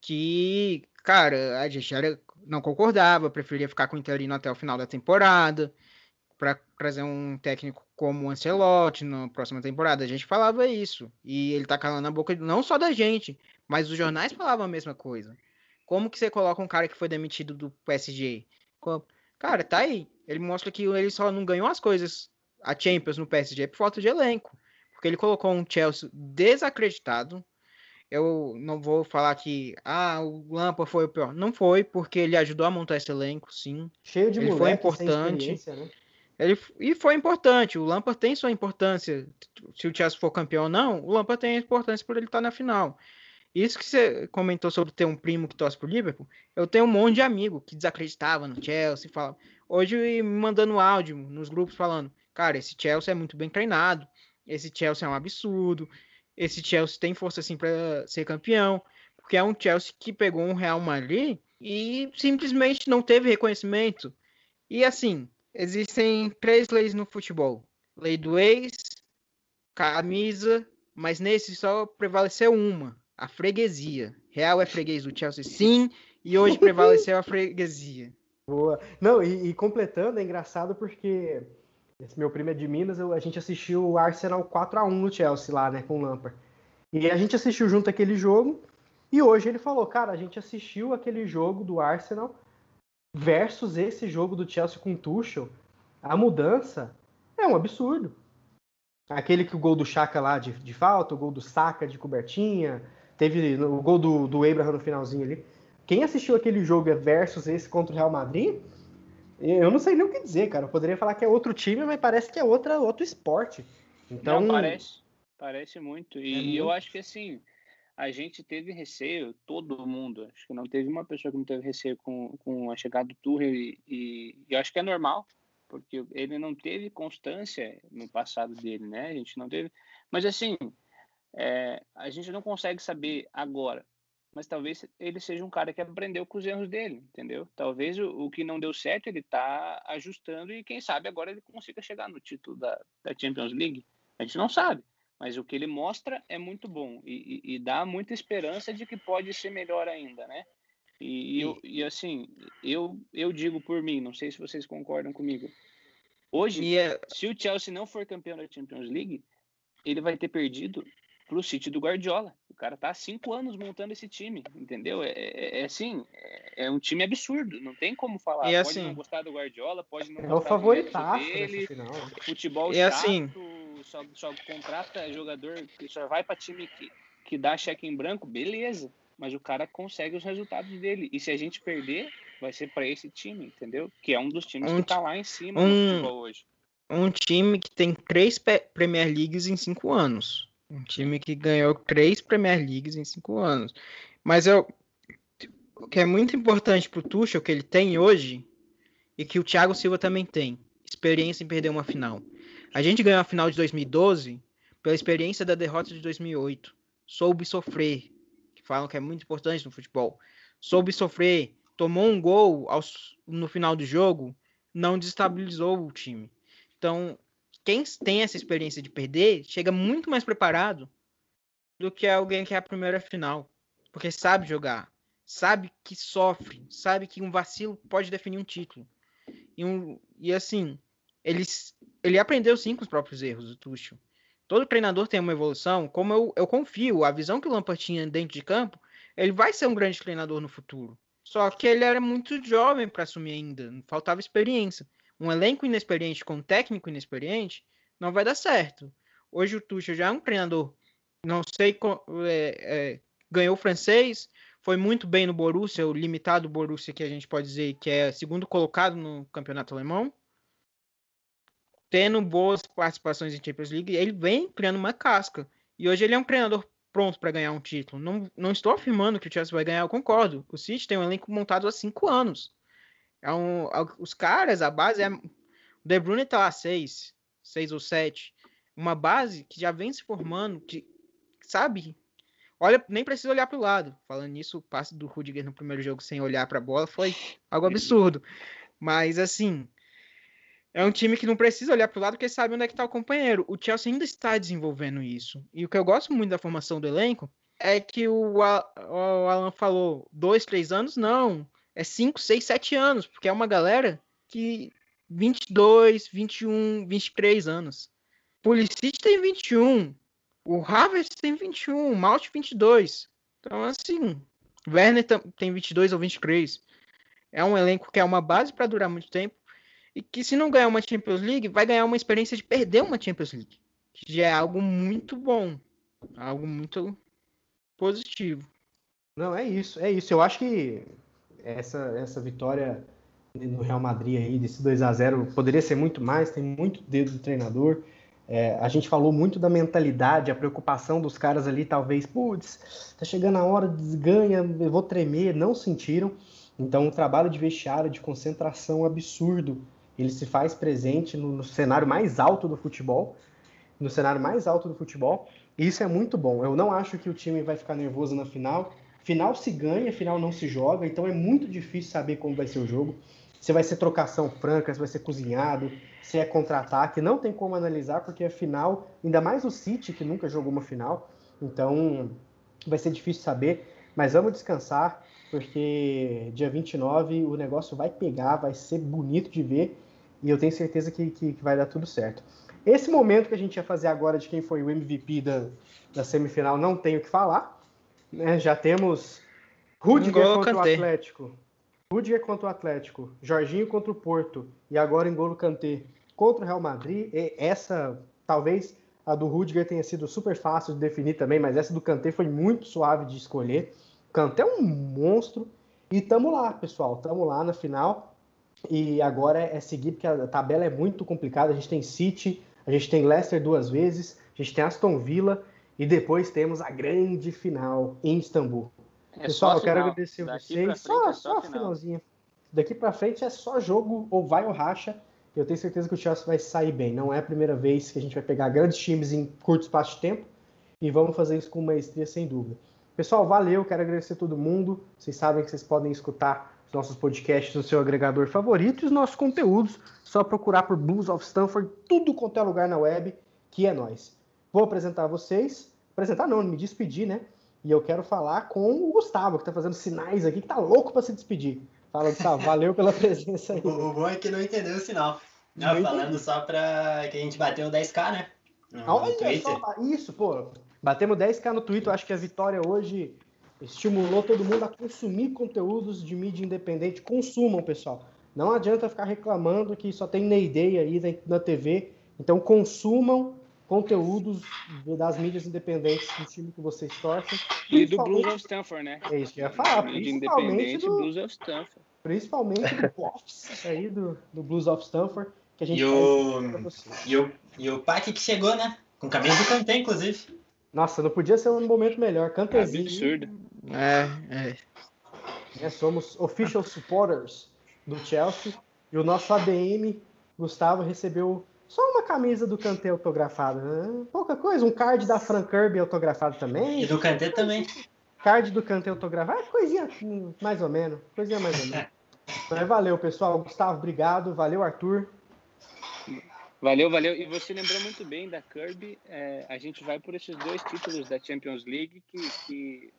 que, cara, a gente era, não concordava, preferia ficar com o Interino até o final da temporada, para trazer um técnico como o Ancelotti na próxima temporada. A gente falava isso. E ele tá calando a boca não só da gente, mas os jornais falavam a mesma coisa. Como que você coloca um cara que foi demitido do PSG? Cara, tá aí. Ele mostra que ele só não ganhou as coisas, a Champions no PSG, por falta de elenco. Porque ele colocou um Chelsea desacreditado. Eu não vou falar que ah, o Lampa foi o pior. Não foi, porque ele ajudou a montar esse elenco, sim. Cheio de ele foi importante. Né? Ele, e foi importante. O Lampard tem sua importância. Se o Chelsea for campeão ou não, o Lampard tem a importância por ele estar na final. Isso que você comentou sobre ter um primo que torce pro Liverpool, eu tenho um monte de amigo que desacreditava no Chelsea, fala, hoje me mandando áudio nos grupos falando, cara, esse Chelsea é muito bem treinado, esse Chelsea é um absurdo, esse Chelsea tem força assim para ser campeão, porque é um Chelsea que pegou um Real Madrid e simplesmente não teve reconhecimento. E assim, existem três leis no futebol: lei do ex, camisa, mas nesse só prevaleceu uma a freguesia. Real é freguês do Chelsea, sim, e hoje prevaleceu a freguesia. Boa. Não, e, e, completando, é engraçado porque esse meu primo é de Minas, eu, a gente assistiu o Arsenal 4 a 1 no Chelsea lá, né, com o Lampard. E a gente assistiu junto aquele jogo, e hoje ele falou, cara, a gente assistiu aquele jogo do Arsenal versus esse jogo do Chelsea com o Tuchel. A mudança é um absurdo. Aquele que o gol do Chaka lá de, de falta, o gol do Saka de cobertinha, Teve o gol do, do Abraham no finalzinho ali. Quem assistiu aquele jogo versus esse contra o Real Madrid, eu não sei nem o que dizer, cara. Eu poderia falar que é outro time, mas parece que é outra, outro esporte. Então, não, parece, parece muito. E é muito... eu acho que assim, a gente teve receio, todo mundo. Acho que não teve uma pessoa que não teve receio com, com a chegada do Tuchel e, e, e acho que é normal, porque ele não teve constância no passado dele, né? A gente não teve. Mas assim, é, a gente não consegue saber agora mas talvez ele seja um cara que aprendeu com os erros dele, entendeu? Talvez o, o que não deu certo ele está ajustando e quem sabe agora ele consiga chegar no título da, da Champions League. A gente não sabe, mas o que ele mostra é muito bom e, e, e dá muita esperança de que pode ser melhor ainda, né? E, eu, e assim, eu, eu digo por mim, não sei se vocês concordam comigo. Hoje, é se o Chelsea não for campeão da Champions League, ele vai ter perdido pro City do Guardiola. O cara tá há cinco anos montando esse time, entendeu? É, é, é assim, é, é, um time absurdo. Não tem como falar. E pode assim, não gostar do Guardiola, pode não É o gostar do favoritaço método dele, final. futebol E chato, assim- só, só contrata jogador que só vai para time que, que dá cheque em branco, beleza. Mas o cara consegue os resultados dele. E se a gente perder, vai ser para esse time, entendeu? Que é um dos times Um que tá lá em cima um- hoje. um time que tem três Premier Leagues em cinco anos. Um time que ganhou três Premier Leagues em cinco anos. Mas eu, o que é muito importante pro Tuchel, que ele tem hoje, e que o Thiago Silva também tem, experiência em perder uma final. A gente ganhou a final de 2012 pela experiência da derrota de 2008. Soube sofrer, que falam que é muito importante no futebol. Soube sofrer, tomou um gol aos- no final do jogo, não desestabilizou o time. Então, quem tem essa experiência de perder chega muito mais preparado do que alguém que é a primeira final, porque sabe jogar, sabe que sofre, sabe que um vacilo pode definir um título. E, um, e assim, eles, ele aprendeu sim com os próprios erros, o Tuchel. Todo treinador tem uma evolução, como eu, eu confio, a visão que o Lampard tinha dentro de campo, ele vai ser um grande treinador no futuro. Só que ele era muito jovem para assumir ainda, faltava experiência um elenco inexperiente com um técnico inexperiente, não vai dar certo. Hoje o Tuchel já é um treinador, não sei, é, é, ganhou o francês, foi muito bem no Borussia, o limitado Borussia que a gente pode dizer que é segundo colocado no campeonato alemão, tendo boas participações em Champions League, ele vem criando uma casca. E hoje ele é um treinador pronto para ganhar um título. Não, não estou afirmando que o Chelsea vai ganhar, eu concordo. O City tem um elenco montado há cinco anos. É um, os caras, a base é. O De Bruyne tá lá seis, seis ou sete. Uma base que já vem se formando, que, sabe? Olha, nem precisa olhar para o lado. Falando nisso, o passe do Rudiger no primeiro jogo sem olhar para a bola foi algo absurdo. Mas assim, é um time que não precisa olhar para o lado porque sabe onde é que está o companheiro. O Chelsea ainda está desenvolvendo isso. E o que eu gosto muito da formação do elenco é que o, Alan falou dois, três anos, não é 5, 6, 7 anos, porque é uma galera que 22, 21, 23 anos. Pulisic tem 21, o Havertz tem 21, o Malt 22. Então, assim, Werner tem 22 ou 23. É um elenco que é uma base para durar muito tempo e que se não ganhar uma Champions League, vai ganhar uma experiência de perder uma Champions League. Que já é algo muito bom, algo muito positivo. Não, é isso, é isso. Eu acho que essa, essa vitória no Real Madrid aí, desse 2 a 0 poderia ser muito mais, tem muito dedo do treinador. É, a gente falou muito da mentalidade, a preocupação dos caras ali, talvez, putz, tá chegando a hora, desganha, eu vou tremer, não sentiram. Então, o trabalho de vestiário, de concentração absurdo, ele se faz presente no, no cenário mais alto do futebol, no cenário mais alto do futebol, e isso é muito bom. Eu não acho que o time vai ficar nervoso na final. Final se ganha, final não se joga, então é muito difícil saber como vai ser o jogo. Se vai ser trocação franca, se vai ser cozinhado, se é contra-ataque, não tem como analisar, porque a final, ainda mais o City, que nunca jogou uma final, então vai ser difícil saber, mas vamos descansar, porque dia 29 o negócio vai pegar, vai ser bonito de ver, e eu tenho certeza que, que, que vai dar tudo certo. Esse momento que a gente ia fazer agora de quem foi o MVP da, da semifinal, não tenho o que falar, né? Já temos Rudiger N'Golo contra o. Atlético, Rudiger contra o Atlético, Jorginho contra o Porto e agora N'Golo Kanté contra o Real Madrid. E essa, talvez a do Rudiger tenha sido super fácil de definir também, mas essa do Kanté foi muito suave de escolher. O Kanté é um monstro e tamo lá, pessoal, tamo lá na final. E agora é seguir, porque a tabela é muito complicada. A gente tem City, a gente tem Leicester duas vezes, a gente tem Aston Villa e depois temos a grande final em Istambul. É Pessoal, eu quero agradecer Daqui vocês. Só, é só a final. finalzinha. Daqui pra frente é só jogo, ou vai ou racha. Eu tenho certeza que o Chelsea vai sair bem. Não é a primeira vez que a gente vai pegar grandes times em curto espaço de tempo. E vamos fazer isso com maestria, sem dúvida. Pessoal, valeu, quero agradecer a todo mundo. Vocês sabem que vocês podem escutar os nossos podcasts no seu agregador favorito e os nossos conteúdos. Só procurar por Blues of Stanford, tudo quanto é lugar na web, que é nós. Vou apresentar vocês. Apresentar não, me despedir, né? E eu quero falar com o Gustavo, que tá fazendo sinais aqui, que tá louco para se despedir. Fala, Gustavo, valeu pela presença aí. O bom é que não entendeu o sinal. Não Não, falando só pra que a gente bateu 10k, né? No, no Olha Twitter. só, isso, pô. Batemos 10k no Twitter, acho que a vitória hoje estimulou todo mundo a consumir conteúdos de mídia independente. Consumam, pessoal. Não adianta ficar reclamando que só tem Neyday aí na, TV. Então consumam conteúdos das mídias independentes do time que vocês torcem. E do Blues of Stanford, né? É isso que eu ia falar. Mídia Principalmente independente, do, Blues of Stanford. principalmente do Buffs aí, do, do Blues of Stanford, que a gente E o, e, o, e o Pac que chegou, né? Com camisa do Kanté, inclusive. Nossa, não podia ser um momento melhor. Cantezinho. Absurdo. É, é. né? Somos official supporters do Chelsea. E o nosso ADM, Gustavo, recebeu só uma camisa do Kanté autografada. né? Pouca coisa, um card da Frank Kirby autografado E também. do Kanté também. Card do Kanté autografado. É coisinha hum, mais ou menos. Coisinha mais ou menos. Mas valeu, pessoal. Gustavo, obrigado. Valeu, Arthur. Valeu, valeu. E você lembrou muito bem da Kirby. é, a gente vai por esses dois títulos da Champions League que, que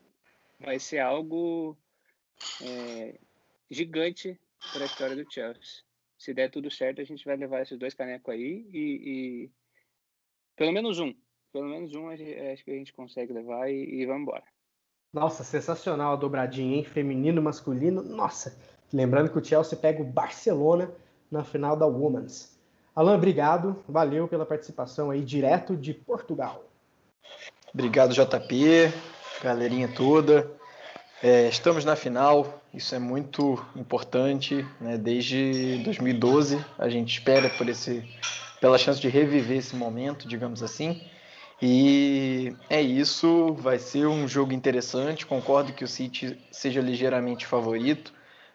vai ser algo é, gigante para a história do Chelsea. Se der tudo certo, a gente vai levar esses dois canecos aí e, e pelo menos um. Pelo menos um acho que a gente consegue levar e, e vamos embora. Nossa, sensacional a dobradinha, hein? Feminino, masculino. Nossa. Lembrando que o Chelsea pega o Barcelona na final da Women's. Alan, obrigado. Valeu pela participação aí, direto de Portugal. Obrigado, JP, galerinha toda. É, estamos na final, isso é muito importante. Né? Desde 2012 a gente espera por esse, pela chance de reviver esse momento, digamos assim. E é isso, vai ser um jogo interessante. Concordo que o City seja ligeiramente favorito,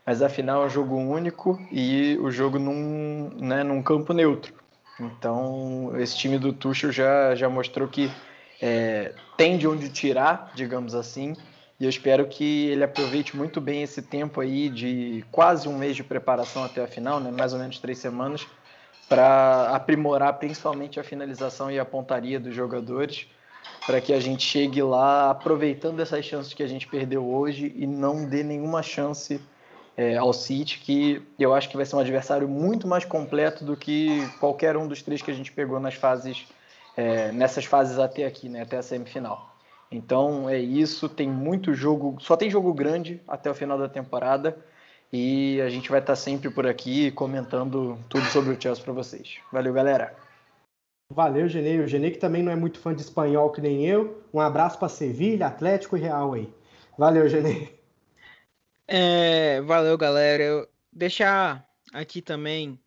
mas afinal é um jogo único e o jogo num, né, num campo neutro. Então, esse time do Tuchel já, já mostrou que é, tem de onde tirar, digamos assim, e eu espero que ele aproveite muito bem esse tempo aí de quase um mês de preparação até a final, né, mais ou menos três semanas, para aprimorar principalmente a finalização e a pontaria dos jogadores, para que a gente chegue lá aproveitando essas chances que a gente perdeu hoje e não dê nenhuma chance é, ao City, que eu acho que vai ser um adversário muito mais completo do que qualquer um dos três que a gente pegou nas fases é, nessas fases até aqui, né, até a semifinal. Então é isso, tem muito jogo, só tem jogo grande até o final da temporada e a gente vai estar sempre por aqui comentando tudo sobre o Chelsea para vocês. Valeu, galera. Valeu, Genei. O Genei que também não é muito fã de espanhol que nem eu. Um abraço para Sevilha, Atlético e Real aí. Valeu, Genei. É, valeu, galera. Eu deixar aqui também,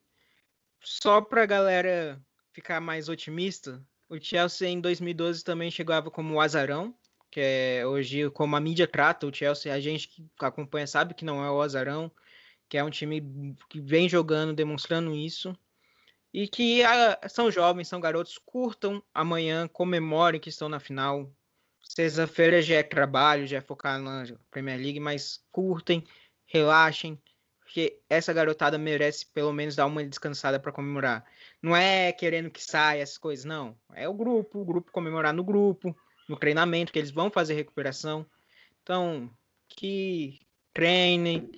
só pra galera ficar mais otimista, o Chelsea em 2012 também chegava como o azarão, que é hoje como a mídia trata o Chelsea, a gente que acompanha sabe que não é o azarão, que é um time que vem jogando, demonstrando isso, e que ah, são jovens, são garotos, curtam amanhã, comemorem que estão na final. Sexta-feira já é trabalho, já é focar na Premier League, mas curtem, relaxem, porque essa garotada merece pelo menos dar uma descansada para comemorar. Não é querendo que saia essas coisas, não. É o grupo, o grupo comemorar no grupo, no treinamento, que eles vão fazer recuperação. Então, que treinem,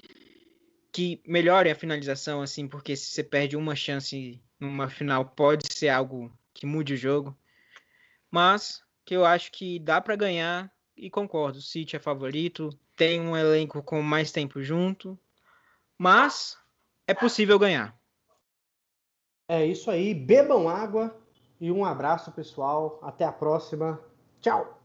que melhorem a finalização, assim, porque se você perde uma chance numa final, pode ser algo que mude o jogo. Mas que eu acho que dá para ganhar e concordo, o City é favorito, tem um elenco com mais tempo junto, mas é possível ganhar. É isso aí. Bebam água e um abraço, pessoal. Até a próxima. Tchau.